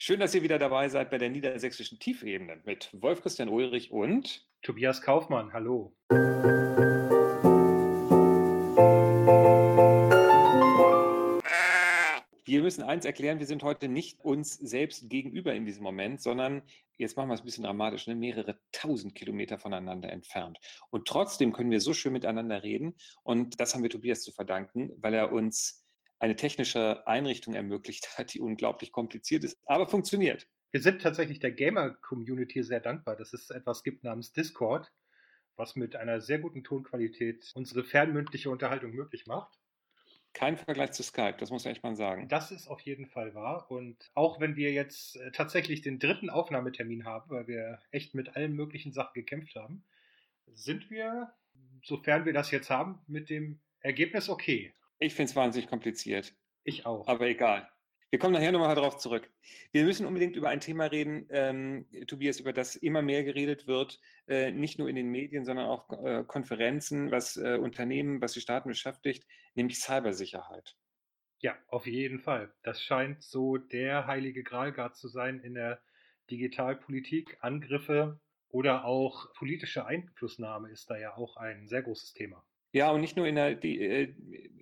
Schön, dass ihr wieder dabei seid bei der niedersächsischen Tiefebene mit Wolf Christian Ulrich und Tobias Kaufmann. Hallo. Wir müssen eins erklären, wir sind heute nicht uns selbst gegenüber in diesem Moment, sondern jetzt machen wir es ein bisschen dramatisch, ne, mehrere tausend Kilometer voneinander entfernt. Und trotzdem können wir so schön miteinander reden. Und das haben wir Tobias zu verdanken, weil er uns eine technische Einrichtung ermöglicht hat, die unglaublich kompliziert ist, aber funktioniert. Wir sind tatsächlich der Gamer-Community sehr dankbar, dass es etwas gibt namens Discord, was mit einer sehr guten Tonqualität unsere fernmündliche Unterhaltung möglich macht. Kein Vergleich zu Skype, das muss man echt mal sagen. Das ist auf jeden Fall wahr. Und auch wenn wir jetzt äh, tatsächlich den dritten Aufnahmetermin haben, weil wir echt mit allen möglichen Sachen gekämpft haben, sind wir, sofern wir das jetzt haben, mit dem Ergebnis okay. Ich finde es wahnsinnig kompliziert. Ich auch. Aber egal. Wir kommen nachher nochmal darauf zurück. Wir müssen unbedingt über ein Thema reden, ähm, Tobias, über das immer mehr geredet wird, äh, nicht nur in den Medien, sondern auch äh, Konferenzen, was äh, Unternehmen, was die Staaten beschäftigt, nämlich Cybersicherheit. Ja, auf jeden Fall. Das scheint so der heilige Gralgard zu sein in der Digitalpolitik. Angriffe oder auch politische Einflussnahme ist da ja auch ein sehr großes Thema. Ja, und nicht nur in der, äh,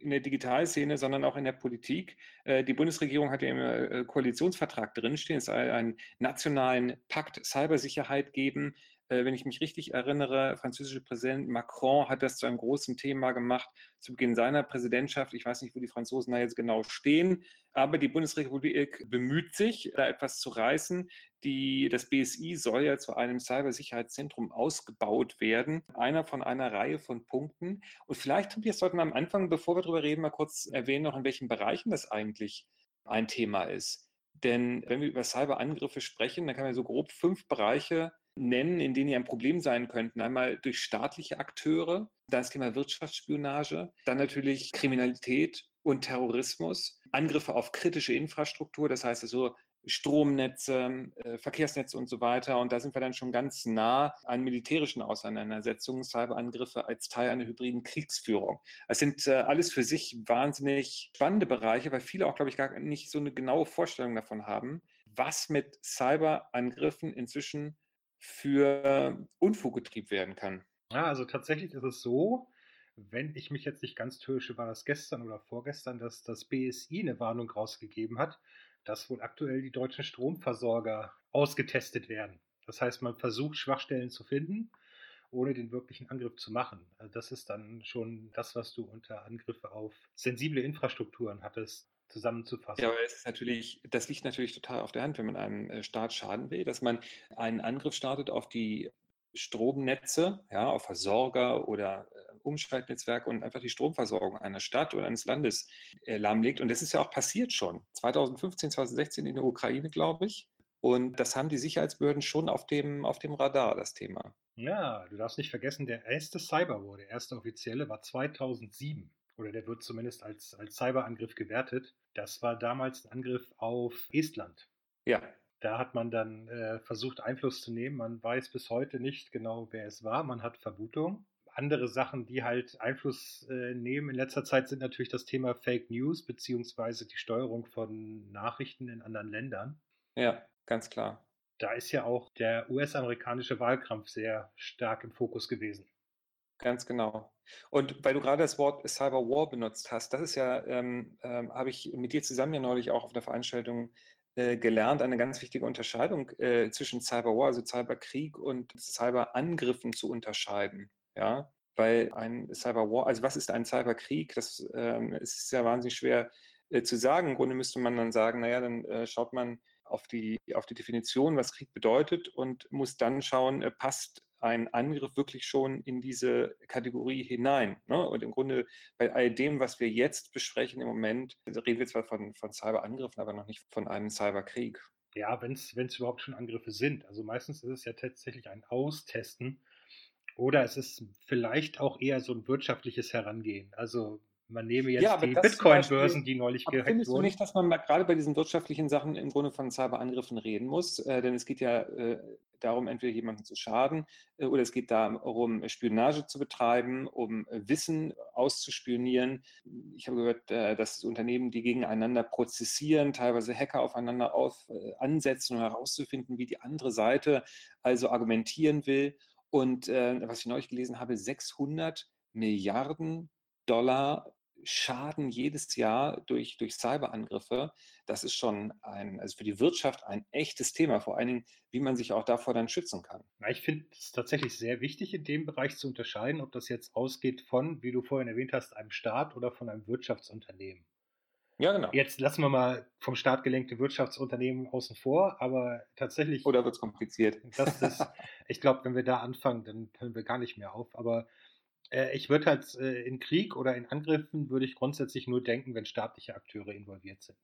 in der Digitalszene, sondern auch in der Politik. Äh, die Bundesregierung hat ja im äh, Koalitionsvertrag drinstehen, es soll einen nationalen Pakt Cybersicherheit geben. Wenn ich mich richtig erinnere, französische Präsident Macron hat das zu einem großen Thema gemacht zu Beginn seiner Präsidentschaft. Ich weiß nicht, wo die Franzosen da jetzt genau stehen, aber die Bundesrepublik bemüht sich, da etwas zu reißen. Die, das BSI soll ja zu einem Cybersicherheitszentrum ausgebaut werden. Einer von einer Reihe von Punkten. Und vielleicht, Tobias, sollten wir am Anfang, bevor wir darüber reden, mal kurz erwähnen, noch in welchen Bereichen das eigentlich ein Thema ist. Denn wenn wir über Cyberangriffe sprechen, dann kann man so grob fünf Bereiche nennen, in denen die ein Problem sein könnten. Einmal durch staatliche Akteure, dann das Thema Wirtschaftsspionage, dann natürlich Kriminalität und Terrorismus, Angriffe auf kritische Infrastruktur, das heißt also Stromnetze, äh, Verkehrsnetze und so weiter. Und da sind wir dann schon ganz nah an militärischen Auseinandersetzungen, Cyberangriffe als Teil einer hybriden Kriegsführung. Es sind äh, alles für sich wahnsinnig spannende Bereiche, weil viele auch, glaube ich, gar nicht so eine genaue Vorstellung davon haben, was mit Cyberangriffen inzwischen für Unfug getrieben werden kann. Ja, also tatsächlich ist es so, wenn ich mich jetzt nicht ganz täusche, war das gestern oder vorgestern, dass das BSI eine Warnung rausgegeben hat, dass wohl aktuell die deutschen Stromversorger ausgetestet werden. Das heißt, man versucht Schwachstellen zu finden, ohne den wirklichen Angriff zu machen. Also das ist dann schon das, was du unter Angriffe auf sensible Infrastrukturen hattest, zusammenzufassen. Ja, aber es ist natürlich, das liegt natürlich total auf der Hand, wenn man einem äh, Staat schaden will, dass man einen Angriff startet auf die Stromnetze, ja, auf Versorger oder äh, Umschaltnetzwerke und einfach die Stromversorgung einer Stadt oder eines Landes äh, lahmlegt. Und das ist ja auch passiert schon. 2015, 2016 in der Ukraine, glaube ich. Und das haben die Sicherheitsbehörden schon auf dem, auf dem Radar, das Thema. Ja, du darfst nicht vergessen, der erste Cyberwar, der erste offizielle, war 2007. Oder der wird zumindest als, als Cyberangriff gewertet. Das war damals ein Angriff auf Estland. Ja, da hat man dann äh, versucht, Einfluss zu nehmen. Man weiß bis heute nicht genau, wer es war. Man hat Vermutung. Andere Sachen, die halt Einfluss äh, nehmen in letzter Zeit, sind natürlich das Thema Fake News beziehungsweise die Steuerung von Nachrichten in anderen Ländern. Ja, ganz klar. Da ist ja auch der US-amerikanische Wahlkampf sehr stark im Fokus gewesen. Ganz genau. Und weil du gerade das Wort Cyber War benutzt hast, das ist ja, ähm, ähm, habe ich mit dir zusammen ja neulich auch auf der Veranstaltung äh, gelernt, eine ganz wichtige Unterscheidung äh, zwischen Cyberwar, also Cyberkrieg und Cyberangriffen zu unterscheiden. Ja, weil ein Cyberwar, also was ist ein Cyberkrieg? Das ähm, ist ja wahnsinnig schwer äh, zu sagen. Im Grunde müsste man dann sagen, naja, dann äh, schaut man auf die, auf die Definition, was Krieg bedeutet und muss dann schauen, äh, passt ein Angriff wirklich schon in diese Kategorie hinein. Ne? Und im Grunde bei all dem, was wir jetzt besprechen im Moment, reden wir zwar von, von Cyberangriffen, aber noch nicht von einem Cyberkrieg. Ja, wenn es überhaupt schon Angriffe sind. Also meistens ist es ja tatsächlich ein Austesten oder es ist vielleicht auch eher so ein wirtschaftliches Herangehen. Also Man nehme jetzt ja, die Bitcoin-Börsen, die neulich gehackt findest wurden. Findest du nicht, dass man gerade bei diesen wirtschaftlichen Sachen im Grunde von Cyberangriffen reden muss? Äh, denn es geht ja äh, darum, entweder jemandem zu schaden äh, oder es geht darum, Spionage zu betreiben, um äh, Wissen auszuspionieren. Ich habe gehört, äh, dass Unternehmen, die gegeneinander prozessieren, teilweise Hacker aufeinander auf, äh, ansetzen, um herauszufinden, wie die andere Seite also argumentieren will. Und was ich neulich gelesen habe, 600 Milliarden Dollar Schaden jedes Jahr durch, durch Cyberangriffe, das ist schon ein, also für die Wirtschaft ein echtes Thema, vor allen Dingen, wie man sich auch davor dann schützen kann. Ja, ich finde es tatsächlich sehr wichtig, in dem Bereich zu unterscheiden, ob das jetzt ausgeht von, wie du vorhin erwähnt hast, einem Staat oder von einem Wirtschaftsunternehmen. Ja, genau. Jetzt lassen wir mal vom Staat gelenkte Wirtschaftsunternehmen außen vor, aber tatsächlich. Oder wird es kompliziert? Das ist, ich glaube, wenn wir da anfangen, dann hören wir gar nicht mehr auf. Aber ich würde halt äh, in Krieg oder in Angriffen würde ich grundsätzlich nur denken, wenn staatliche Akteure involviert sind.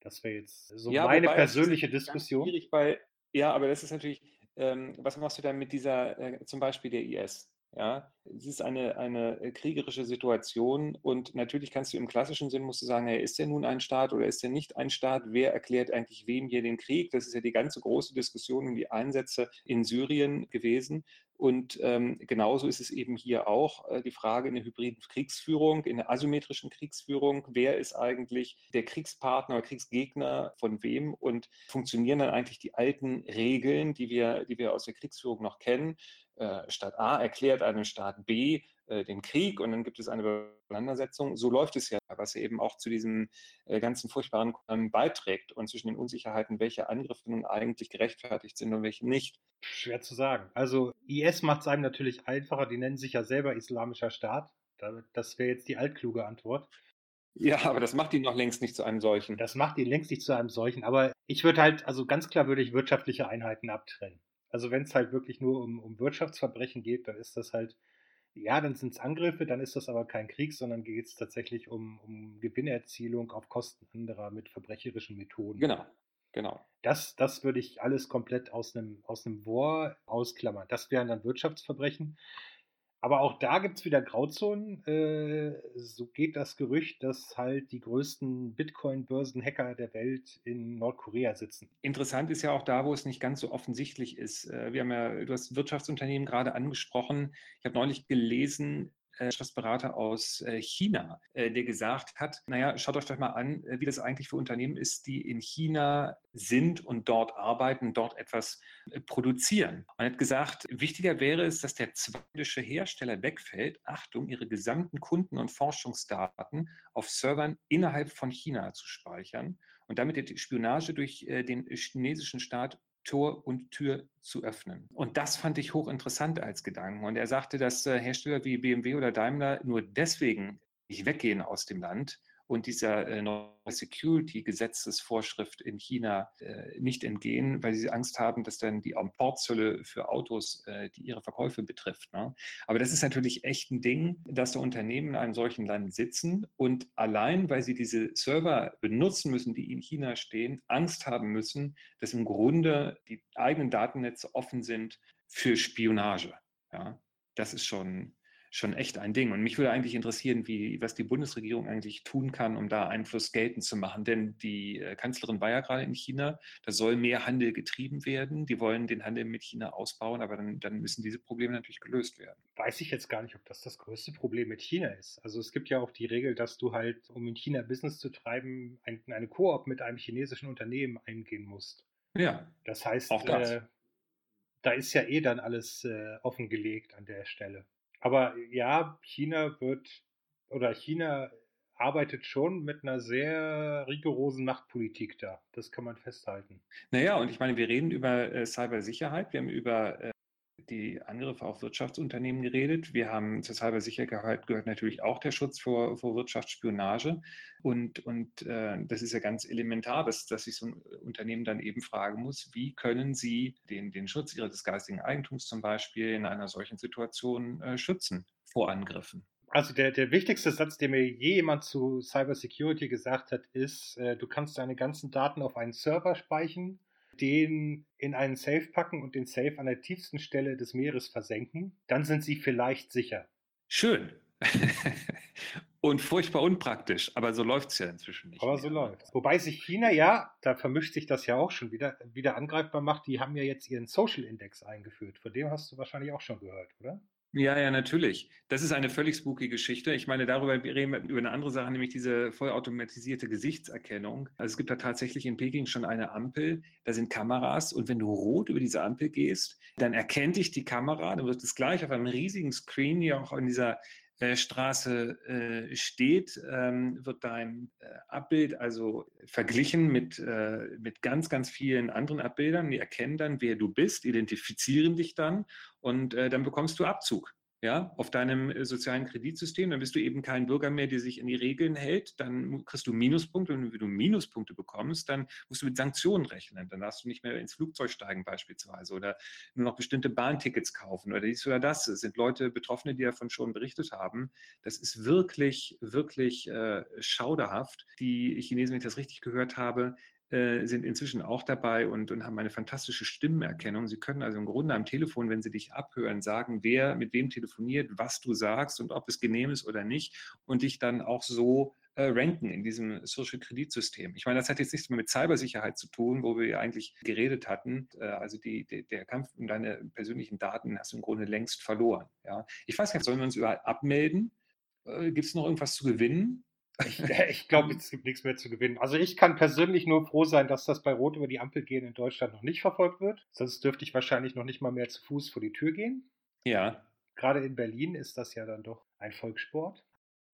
Das wäre jetzt so ja, meine persönliche Diskussion. Bei, ja, aber das ist natürlich, ähm, was machst du dann mit dieser, äh, zum Beispiel der IS? Ja, es ist eine, eine äh, kriegerische Situation und natürlich kannst du im klassischen Sinn musst du sagen, hey, ist der nun ein Staat oder ist der nicht ein Staat? Wer erklärt eigentlich wem hier den Krieg? Das ist ja die ganze große Diskussion um die Einsätze in Syrien gewesen. Und ähm, genauso ist es eben hier auch äh, die Frage in der hybriden Kriegsführung, in der asymmetrischen Kriegsführung. Wer ist eigentlich der Kriegspartner oder Kriegsgegner von wem? Und funktionieren dann eigentlich die alten Regeln, die wir, die wir aus der Kriegsführung noch kennen? Äh, Staat A erklärt einem Staat B den Krieg und dann gibt es eine Auseinandersetzung. So läuft es ja, was eben auch zu diesem äh, ganzen furchtbaren beiträgt und zwischen den Unsicherheiten, welche Angriffe nun eigentlich gerechtfertigt sind und welche nicht. Schwer zu sagen. Also IS macht es einem natürlich einfacher, die nennen sich ja selber Islamischer Staat. Das wäre jetzt die altkluge Antwort. Ja, aber das macht ihn noch längst nicht zu einem solchen. Das macht ihn längst nicht zu einem solchen. Aber ich würde halt, also ganz klar würde ich wirtschaftliche Einheiten abtrennen. Also wenn es halt wirklich nur um, um Wirtschaftsverbrechen geht, dann ist das halt ja, dann sind es Angriffe, dann ist das aber kein Krieg, sondern geht es tatsächlich um, um Gewinnerzielung auf Kosten anderer mit verbrecherischen Methoden. Genau, genau. Das, das würde ich alles komplett aus einem, aus einem War ausklammern. Das wären dann Wirtschaftsverbrechen. Aber auch da gibt es wieder Grauzonen. Äh, so geht das Gerücht, dass halt die größten Bitcoin-Börsen-Hacker der Welt in Nordkorea sitzen. Interessant ist ja auch da, wo es nicht ganz so offensichtlich ist. Äh, wir haben ja, du hast Wirtschaftsunternehmen gerade angesprochen. Ich habe neulich gelesen, Wirtschaftsberater äh, aus äh, China, äh, der gesagt hat, naja, schaut euch doch mal an, wie das eigentlich für Unternehmen ist, die in China sind und dort arbeiten, dort etwas produzieren. Man hat gesagt, wichtiger wäre es, dass der zweite Hersteller wegfällt, Achtung, ihre gesamten Kunden- und Forschungsdaten auf Servern innerhalb von China zu speichern und damit die Spionage durch den chinesischen Staat Tor und Tür zu öffnen. Und das fand ich hochinteressant als Gedanken. Und er sagte, dass äh, Hersteller wie BMW oder Daimler nur deswegen nicht weggehen aus dem Land, und dieser äh, Security-Gesetzesvorschrift in China äh, nicht entgehen, weil sie Angst haben, dass dann die Importzölle für Autos, äh, die ihre Verkäufe betrifft. Ne? Aber das ist natürlich echt ein Ding, dass da Unternehmen in einem solchen Land sitzen und allein, weil sie diese Server benutzen müssen, die in China stehen, Angst haben müssen, dass im Grunde die eigenen Datennetze offen sind für Spionage. Ja? Das ist schon schon echt ein Ding. Und mich würde eigentlich interessieren, wie, was die Bundesregierung eigentlich tun kann, um da Einfluss geltend zu machen. Denn die äh, Kanzlerin war ja gerade in China, da soll mehr Handel getrieben werden. Die wollen den Handel mit China ausbauen, aber dann, dann müssen diese Probleme natürlich gelöst werden. Weiß ich jetzt gar nicht, ob das das größte Problem mit China ist. Also es gibt ja auch die Regel, dass du halt, um in China Business zu treiben, ein, eine Koop mit einem chinesischen Unternehmen eingehen musst. Ja. Das heißt, das. Äh, da ist ja eh dann alles äh, offengelegt an der Stelle. Aber ja, China wird oder China arbeitet schon mit einer sehr rigorosen Machtpolitik da. Das kann man festhalten. Naja, und ich meine, wir reden über äh, Cybersicherheit, wir haben über äh, die Angriffe auf Wirtschaftsunternehmen geredet. Wir haben zur Cybersicherheit gehört natürlich auch der Schutz vor, vor Wirtschaftsspionage. Und, und äh, das ist ja ganz elementar, dass, dass sich so ein Unternehmen dann eben fragen muss, wie können sie den, den Schutz ihres geistigen Eigentums zum Beispiel in einer solchen Situation äh, schützen vor Angriffen. Also der, der wichtigste Satz, den mir je jemand zu Cybersecurity gesagt hat, ist, äh, du kannst deine ganzen Daten auf einen Server speichern den in einen Safe packen und den Safe an der tiefsten Stelle des Meeres versenken, dann sind sie vielleicht sicher. Schön. und furchtbar unpraktisch, aber so läuft es ja inzwischen nicht. Aber mehr. so läuft Wobei sich China ja, da vermischt sich das ja auch schon wieder, wieder angreifbar macht. Die haben ja jetzt ihren Social Index eingeführt. Von dem hast du wahrscheinlich auch schon gehört, oder? Ja, ja, natürlich. Das ist eine völlig spooky Geschichte. Ich meine, darüber reden wir über eine andere Sache, nämlich diese vollautomatisierte Gesichtserkennung. Also es gibt da tatsächlich in Peking schon eine Ampel, da sind Kameras und wenn du rot über diese Ampel gehst, dann erkennt dich die Kamera, dann wird es gleich auf einem riesigen Screen hier auch in dieser Straße äh, steht, ähm, wird dein äh, Abbild also verglichen mit, äh, mit ganz, ganz vielen anderen Abbildern. Die erkennen dann, wer du bist, identifizieren dich dann und äh, dann bekommst du Abzug ja, auf deinem äh, sozialen Kreditsystem, dann bist du eben kein Bürger mehr, der sich in die Regeln hält, dann kriegst du Minuspunkte und wenn du Minuspunkte bekommst, dann musst du mit Sanktionen rechnen. Dann darfst du nicht mehr ins Flugzeug steigen beispielsweise oder nur noch bestimmte Bahntickets kaufen oder dies oder das. Es sind Leute Betroffene, die davon schon berichtet haben. Das ist wirklich, wirklich äh, schauderhaft. Die Chinesen, wenn ich das richtig gehört habe, äh, sind inzwischen auch dabei und, und haben eine fantastische Stimmenerkennung. Sie können also im Grunde am Telefon, wenn sie dich abhören, sagen, wer mit wem telefoniert, was du sagst und ob es genehm ist oder nicht und dich dann auch so äh, ranken in diesem Social Kreditsystem. Ich meine, das hat jetzt nichts mehr mit Cybersicherheit zu tun, wo wir ja eigentlich geredet hatten. Äh, also die, die, der Kampf um deine persönlichen Daten hast du im Grunde längst verloren. Ja. Ich weiß nicht, sollen wir uns überall abmelden? Äh, Gibt es noch irgendwas zu gewinnen? Ich, ich glaube, es gibt nichts mehr zu gewinnen. Also ich kann persönlich nur froh sein, dass das bei Rot über die Ampel gehen in Deutschland noch nicht verfolgt wird. Sonst dürfte ich wahrscheinlich noch nicht mal mehr zu Fuß vor die Tür gehen. Ja. Gerade in Berlin ist das ja dann doch ein Volkssport.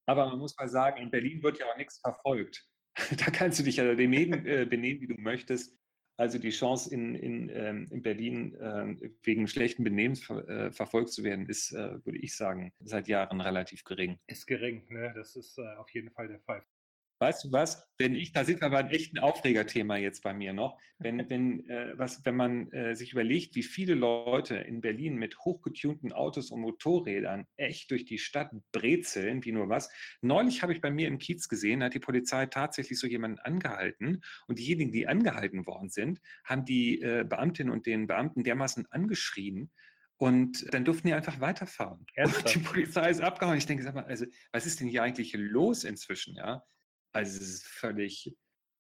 Aber man muss mal sagen, in Berlin wird ja auch nichts verfolgt. Da kannst du dich ja daneben äh, benehmen, wie du möchtest. Also die Chance in, in, ähm, in Berlin äh, wegen schlechten Benehmens äh, verfolgt zu werden, ist, äh, würde ich sagen, seit Jahren relativ gering. Ist gering, ne? Das ist äh, auf jeden Fall der Fall. Weißt du was? Wenn ich, da sind wir aber ein echt ein Aufregerthema jetzt bei mir noch. Wenn, wenn, äh, was, wenn man äh, sich überlegt, wie viele Leute in Berlin mit hochgetunten Autos und Motorrädern echt durch die Stadt brezeln, wie nur was. Neulich habe ich bei mir im Kiez gesehen, hat die Polizei tatsächlich so jemanden angehalten. Und diejenigen, die angehalten worden sind, haben die äh, Beamtinnen und den Beamten dermaßen angeschrien, und dann durften die einfach weiterfahren. Und die Polizei ist abgehauen. Ich denke, sag mal, also, was ist denn hier eigentlich los inzwischen? Ja? Also es ist völlig,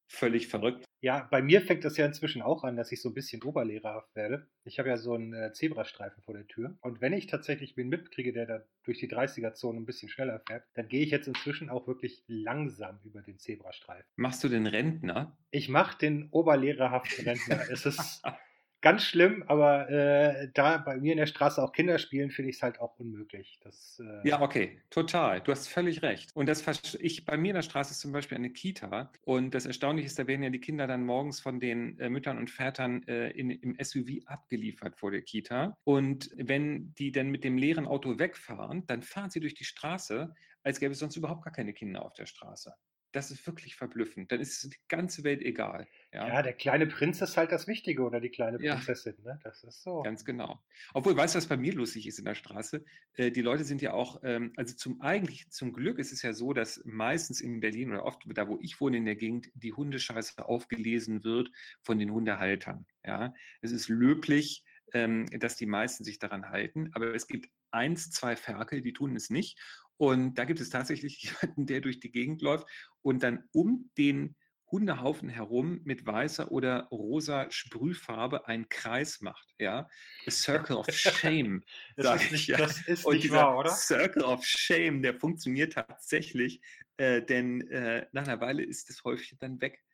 völlig verrückt. Ja, bei mir fängt das ja inzwischen auch an, dass ich so ein bisschen oberlehrerhaft werde. Ich habe ja so einen äh, Zebrastreifen vor der Tür. Und wenn ich tatsächlich wen mitkriege, der da durch die 30er-Zone ein bisschen schneller fährt, dann gehe ich jetzt inzwischen auch wirklich langsam über den Zebrastreifen. Machst du den Rentner? Ich mache den oberlehrerhaften Rentner. es ist ganz schlimm, aber äh, da bei mir in der Straße auch Kinder spielen, finde ich es halt auch unmöglich. Das, äh ja, okay, total. Du hast völlig recht. Und das ich bei mir in der Straße ist zum Beispiel eine Kita und das Erstaunliche ist, da werden ja die Kinder dann morgens von den äh, Müttern und Vätern äh, in, im SUV abgeliefert vor der Kita. Und wenn die dann mit dem leeren Auto wegfahren, dann fahren sie durch die Straße, als gäbe es sonst überhaupt gar keine Kinder auf der Straße. Das ist wirklich verblüffend. Dann ist die ganze Welt egal. Ja, ja der kleine Prinz ist halt das Wichtige oder die kleine Prinzessin. Ja, ne? Das ist so. Ganz genau. Obwohl, weißt du, was bei mir lustig ist in der Straße? Äh, die Leute sind ja auch, ähm, also zum eigentlich, zum Glück ist es ja so, dass meistens in Berlin oder oft da, wo ich wohne in der Gegend, die Hundescheiße aufgelesen wird von den Hundehaltern. Ja, es ist löblich, ähm, dass die meisten sich daran halten. Aber es gibt eins, zwei Ferkel, die tun es nicht. Und da gibt es tatsächlich jemanden, der durch die Gegend läuft und dann um den Hundehaufen herum mit weißer oder rosa Sprühfarbe einen Kreis macht. Ja, A Circle of Shame. das, ist nicht, ja. das ist und nicht wahr, oder? Circle of Shame, der funktioniert tatsächlich, äh, denn äh, nach einer Weile ist das Häufchen dann weg.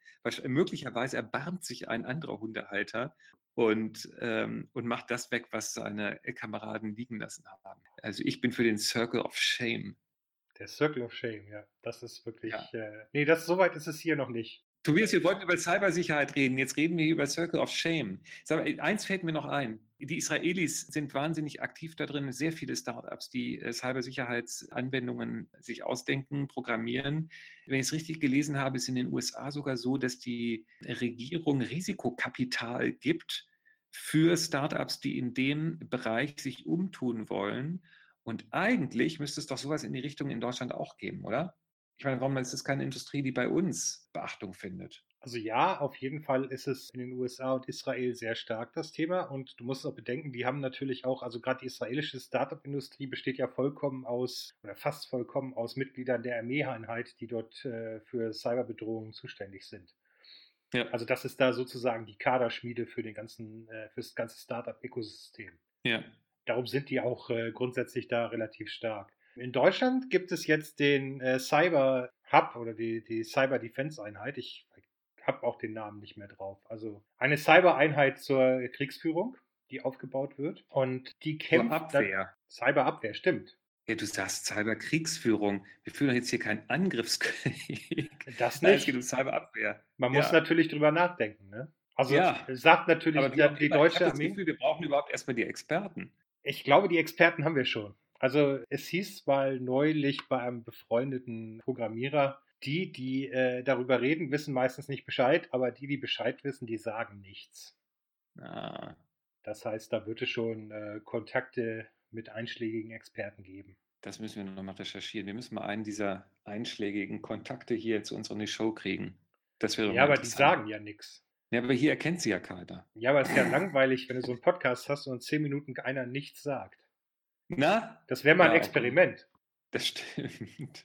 Möglicherweise erbarmt sich ein anderer Hundehalter und, ähm, und macht das weg, was seine Kameraden liegen lassen haben. Also ich bin für den Circle of Shame. Der Circle of Shame, ja. Das ist wirklich. Ja. Äh, nee, das, so weit ist es hier noch nicht. Tobias, wir wollten über Cybersicherheit reden. Jetzt reden wir über Circle of Shame. Sag mal, eins fällt mir noch ein. Die Israelis sind wahnsinnig aktiv da drin. Sehr viele Startups, die äh, Cybersicherheitsanwendungen sich ausdenken, programmieren. Wenn ich es richtig gelesen habe, ist in den USA sogar so, dass die Regierung Risikokapital gibt für Startups, die in dem Bereich sich umtun wollen. Und eigentlich müsste es doch sowas in die Richtung in Deutschland auch geben, oder? Ich meine, warum ist das keine Industrie, die bei uns Beachtung findet? Also ja, auf jeden Fall ist es in den USA und Israel sehr stark das Thema und du musst auch bedenken, die haben natürlich auch, also gerade die israelische Startup-Industrie besteht ja vollkommen aus oder fast vollkommen aus Mitgliedern der Armeeeinheit, die dort äh, für Cyberbedrohungen zuständig sind. Ja. Also das ist da sozusagen die Kaderschmiede für den ganzen, äh, für das ganze Startup-Ökosystem. Ja. Darum sind die auch äh, grundsätzlich da relativ stark. In Deutschland gibt es jetzt den äh, Cyber Hub oder die, die Cyber Defense Einheit. Ich habe auch den Namen nicht mehr drauf. Also eine Cyber-Einheit zur Kriegsführung, die aufgebaut wird. Und die kämpft. Abwehr. Cyberabwehr, stimmt. Ja, du sagst Cyberkriegsführung. Wir führen jetzt hier keinen Angriffskrieg. Das nicht. Es geht um Cyberabwehr. Man ja. muss natürlich drüber nachdenken, ne? Also ja. sagt natürlich Aber die, die deutsche Armee. Ich Gefühl, wir brauchen überhaupt erstmal die Experten. Ich glaube, die Experten haben wir schon. Also es hieß mal neulich bei einem befreundeten Programmierer, die, die äh, darüber reden, wissen meistens nicht Bescheid, aber die, die Bescheid wissen, die sagen nichts. Ah. Das heißt, da wird es schon äh, Kontakte mit einschlägigen Experten geben. Das müssen wir nochmal recherchieren. Wir müssen mal einen dieser einschlägigen Kontakte hier zu uns in die Show kriegen. Das wäre ja, aber die sagen ja nichts. Ja, aber hier erkennt sie ja keiner. Ja, aber es ist ja langweilig, wenn du so einen Podcast hast und in zehn Minuten einer nichts sagt. Na? Das wäre mal ja, ein Experiment. Das stimmt.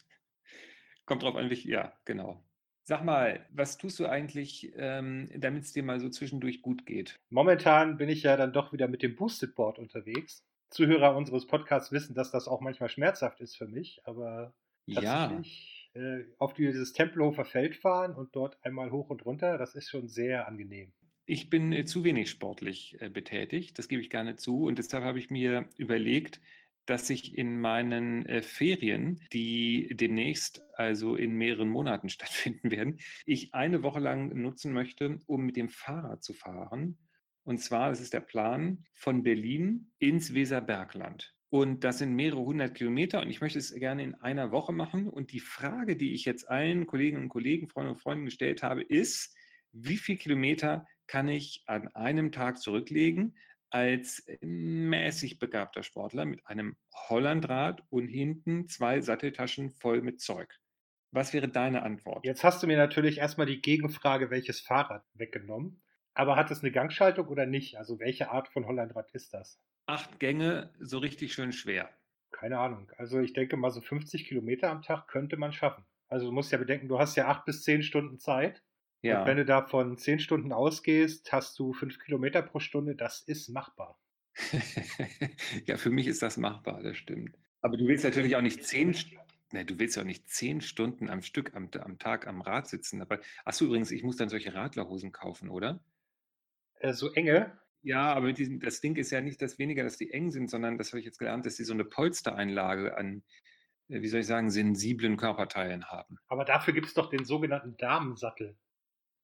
Kommt drauf an, wie, ja, genau. Sag mal, was tust du eigentlich, ähm, damit es dir mal so zwischendurch gut geht? Momentan bin ich ja dann doch wieder mit dem Boosted Board unterwegs. Zuhörer unseres Podcasts wissen, dass das auch manchmal schmerzhaft ist für mich, aber tatsächlich ja. äh, auf dieses Tempelhofer Feld fahren und dort einmal hoch und runter, das ist schon sehr angenehm. Ich bin äh, zu wenig sportlich äh, betätigt, das gebe ich gerne zu. Und deshalb habe ich mir überlegt, dass ich in meinen äh, Ferien, die demnächst also in mehreren Monaten stattfinden werden, ich eine Woche lang nutzen möchte, um mit dem Fahrrad zu fahren. Und zwar, ist der Plan, von Berlin ins Weserbergland. Und das sind mehrere hundert Kilometer und ich möchte es gerne in einer Woche machen. Und die Frage, die ich jetzt allen Kolleginnen und Kollegen, Freunden und Freunden gestellt habe, ist, wie viele Kilometer kann ich an einem Tag zurücklegen, als mäßig begabter Sportler mit einem Hollandrad und hinten zwei Satteltaschen voll mit Zeug. Was wäre deine Antwort? Jetzt hast du mir natürlich erstmal die Gegenfrage, welches Fahrrad weggenommen. Aber hat es eine Gangschaltung oder nicht? Also welche Art von Hollandrad ist das? Acht Gänge, so richtig schön schwer. Keine Ahnung. Also ich denke mal so 50 Kilometer am Tag könnte man schaffen. Also du musst ja bedenken, du hast ja acht bis zehn Stunden Zeit. Ja. Und wenn du da von zehn Stunden ausgehst, hast du fünf Kilometer pro Stunde. Das ist machbar. ja, für mich ist das machbar, das stimmt. Aber du willst natürlich auch nicht zehn Ne, du willst ja auch nicht zehn Stunden am Stück am, am Tag am Rad sitzen. Aber achso, übrigens, ich muss dann solche Radlerhosen kaufen, oder? Äh, so enge? Ja, aber diesen, das Ding ist ja nicht das weniger, dass die eng sind, sondern das habe ich jetzt gelernt, dass sie so eine Polstereinlage an, äh, wie soll ich sagen, sensiblen Körperteilen haben. Aber dafür gibt es doch den sogenannten Damensattel.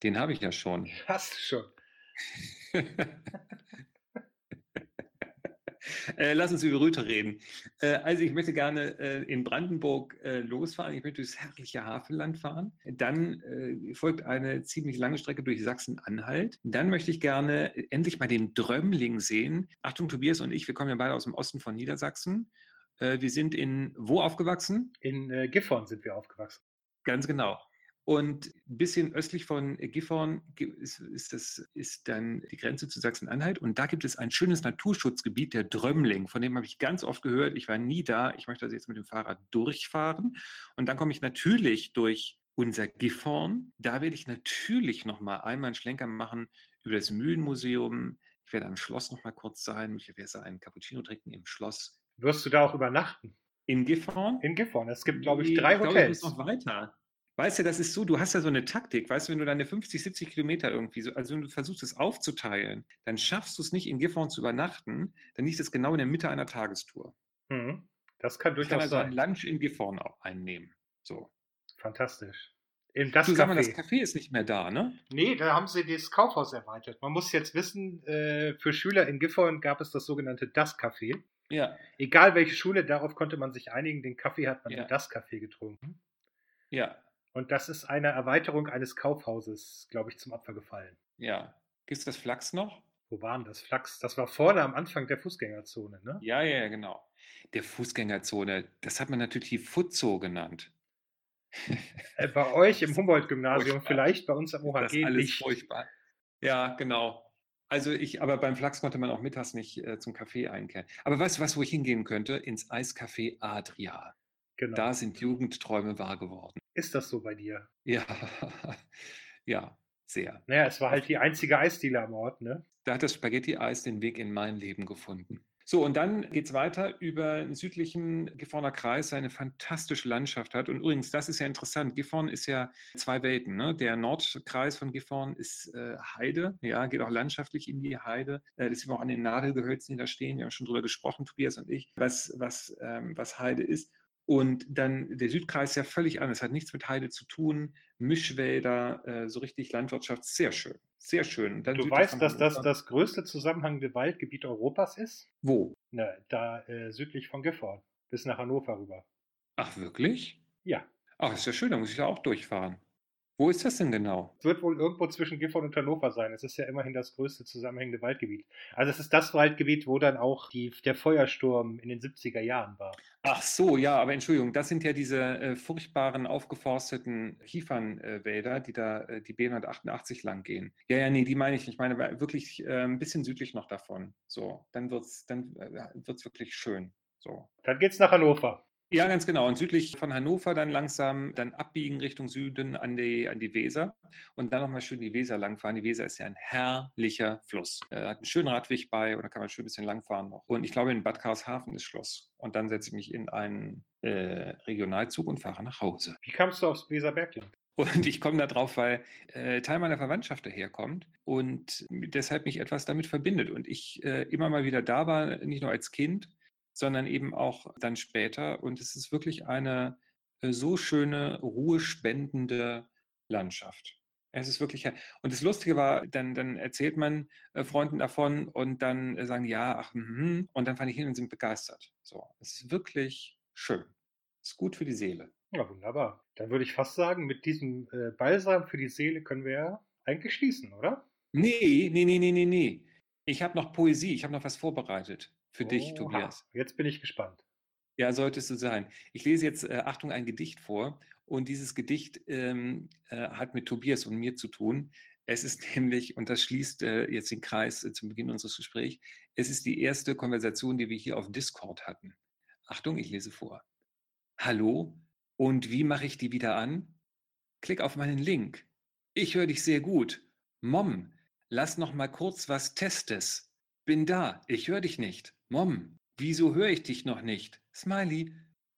Den habe ich ja schon. Hast du schon. äh, lass uns über Rüte reden. Äh, also ich möchte gerne äh, in Brandenburg äh, losfahren. Ich möchte durchs herrliche Havelland fahren. Dann äh, folgt eine ziemlich lange Strecke durch Sachsen-Anhalt. Dann möchte ich gerne endlich mal den Drömmling sehen. Achtung, Tobias und ich, wir kommen ja beide aus dem Osten von Niedersachsen. Äh, wir sind in wo aufgewachsen? In Gifhorn sind wir aufgewachsen. Ganz genau. Und ein bisschen östlich von Gifhorn ist, ist, das, ist dann die Grenze zu Sachsen-Anhalt. Und da gibt es ein schönes Naturschutzgebiet, der Drömmling. Von dem habe ich ganz oft gehört. Ich war nie da. Ich möchte also jetzt mit dem Fahrrad durchfahren. Und dann komme ich natürlich durch unser Gifhorn. Da werde ich natürlich noch mal einmal einen Schlenker machen über das Mühlenmuseum. Ich werde am Schloss noch mal kurz sein. Ich werde einen Cappuccino trinken im Schloss. Wirst du da auch übernachten? In Gifhorn? In Gifhorn. Es gibt, glaube ich, drei ich Hotels. Glaube, ich muss noch weiter. Weißt du, das ist so, du hast ja so eine Taktik, weißt du, wenn du deine 50, 70 Kilometer irgendwie so, also wenn du versuchst es aufzuteilen, dann schaffst du es nicht in Gifhorn zu übernachten, dann liegt es genau in der Mitte einer Tagestour. Mhm. Das kann durchaus ich kann also sein. ein Lunch in Gifhorn einnehmen. So. Fantastisch. In das du, Café. Mal, das Café ist nicht mehr da, ne? Nee, da haben sie das Kaufhaus erweitert. Man muss jetzt wissen, äh, für Schüler in Gifhorn gab es das sogenannte Das Café. Ja. Egal welche Schule, darauf konnte man sich einigen. Den Kaffee hat man ja. in Das Café getrunken. Ja. Und das ist eine Erweiterung eines Kaufhauses, glaube ich, zum Opfer gefallen. Ja. Gibt es das Flachs noch? Wo waren das? Flachs, das war vorne am Anfang der Fußgängerzone, ne? Ja, ja, genau. Der Fußgängerzone, das hat man natürlich die Futzo genannt. Äh, bei euch im Humboldt-Gymnasium, vielleicht bei uns am Das OHG alles nicht. furchtbar. Ja, genau. Also ich, aber beim Flachs konnte man auch mittags nicht äh, zum Kaffee einkehren. Aber weißt du was, wo ich hingehen könnte? Ins Eiscafé Adria. Genau. Da sind Jugendträume wahr geworden. Ist das so bei dir? Ja, ja, sehr. Naja, es war halt die einzige Eisdiele am Ort, ne? Da hat das Spaghetti-Eis den Weg in mein Leben gefunden. So, und dann geht es weiter über den südlichen Gifhorner Kreis, der eine fantastische Landschaft hat. Und übrigens, das ist ja interessant. Gifhorn ist ja zwei Welten. Ne? Der Nordkreis von Gifhorn ist äh, Heide, ja, geht auch landschaftlich in die Heide. Äh, das sieht man auch an den Nadelgehölzen, die da stehen. Wir haben schon drüber gesprochen, Tobias und ich, was, was, ähm, was Heide ist. Und dann der Südkreis ja völlig anders, hat nichts mit Heide zu tun, Mischwälder, äh, so richtig Landwirtschaft, sehr schön, sehr schön. Du südlich weißt, dass das das größte zusammenhängende Waldgebiet Europas ist? Wo? Na, da äh, südlich von Gifhorn, bis nach Hannover rüber. Ach, wirklich? Ja. Ach, ist ja schön, da muss ich da auch durchfahren. Wo ist das denn genau? Es wird wohl irgendwo zwischen Gifhorn und Hannover sein. Es ist ja immerhin das größte zusammenhängende Waldgebiet. Also es ist das Waldgebiet, wo dann auch die, der Feuersturm in den 70er Jahren war. Ach so, ja, aber Entschuldigung, das sind ja diese äh, furchtbaren, aufgeforsteten Kiefernwälder, die da äh, die B188 lang gehen. Ja, ja, nee, die meine ich nicht. Ich meine wirklich äh, ein bisschen südlich noch davon. So, dann wird es dann, äh, wird's wirklich schön. So. Dann geht's nach Hannover. Ja, ganz genau. Und südlich von Hannover dann langsam dann abbiegen Richtung Süden an die, an die Weser und dann nochmal schön die Weser langfahren. Die Weser ist ja ein herrlicher Fluss. Äh, hat einen schönen Radweg bei und da kann man schön ein bisschen langfahren noch. Und ich glaube, in Bad Karlshafen ist Schluss. Und dann setze ich mich in einen äh, Regionalzug und fahre nach Hause. Wie kamst du aufs Weserbergland? Und ich komme da drauf, weil äh, Teil meiner Verwandtschaft daherkommt und deshalb mich etwas damit verbindet. Und ich äh, immer mal wieder da war, nicht nur als Kind, sondern eben auch dann später. Und es ist wirklich eine äh, so schöne, ruhespendende Landschaft. Es ist wirklich, und das Lustige war, dann, dann erzählt man äh, Freunden davon und dann äh, sagen, ja, ach, mhm, und dann fahre ich hin und sind begeistert. So, es ist wirklich schön. Es ist gut für die Seele. Ja, wunderbar. Dann würde ich fast sagen, mit diesem äh, Balsam für die Seele können wir ja eigentlich schließen, oder? Nee, nee, nee, nee, nee, nee. Ich habe noch Poesie, ich habe noch was vorbereitet für dich, Oha, Tobias. Jetzt bin ich gespannt. Ja, solltest du sein. Ich lese jetzt, äh, Achtung, ein Gedicht vor. Und dieses Gedicht ähm, äh, hat mit Tobias und mir zu tun. Es ist nämlich, und das schließt äh, jetzt den Kreis äh, zum Beginn unseres Gesprächs, es ist die erste Konversation, die wir hier auf Discord hatten. Achtung, ich lese vor. Hallo, und wie mache ich die wieder an? Klick auf meinen Link. Ich höre dich sehr gut. Mom, lass noch mal kurz was Testes. Bin da, ich höre dich nicht. Mom, wieso höre ich dich noch nicht? Smiley,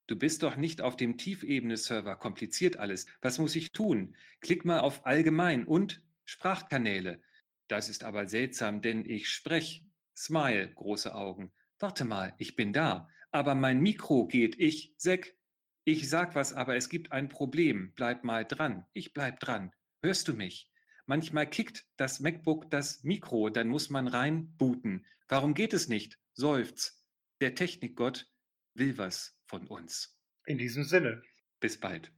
du bist doch nicht auf dem Tiefebene-Server. Kompliziert alles. Was muss ich tun? Klick mal auf Allgemein und Sprachkanäle. Das ist aber seltsam, denn ich sprech. Smile, große Augen. Warte mal, ich bin da. Aber mein Mikro geht. Ich, Sek. Ich sag was, aber es gibt ein Problem. Bleib mal dran. Ich bleib dran. Hörst du mich? Manchmal kickt das MacBook das Mikro, dann muss man reinbooten. Warum geht es nicht? Seufz. Der Technikgott will was von uns. In diesem Sinne. Bis bald.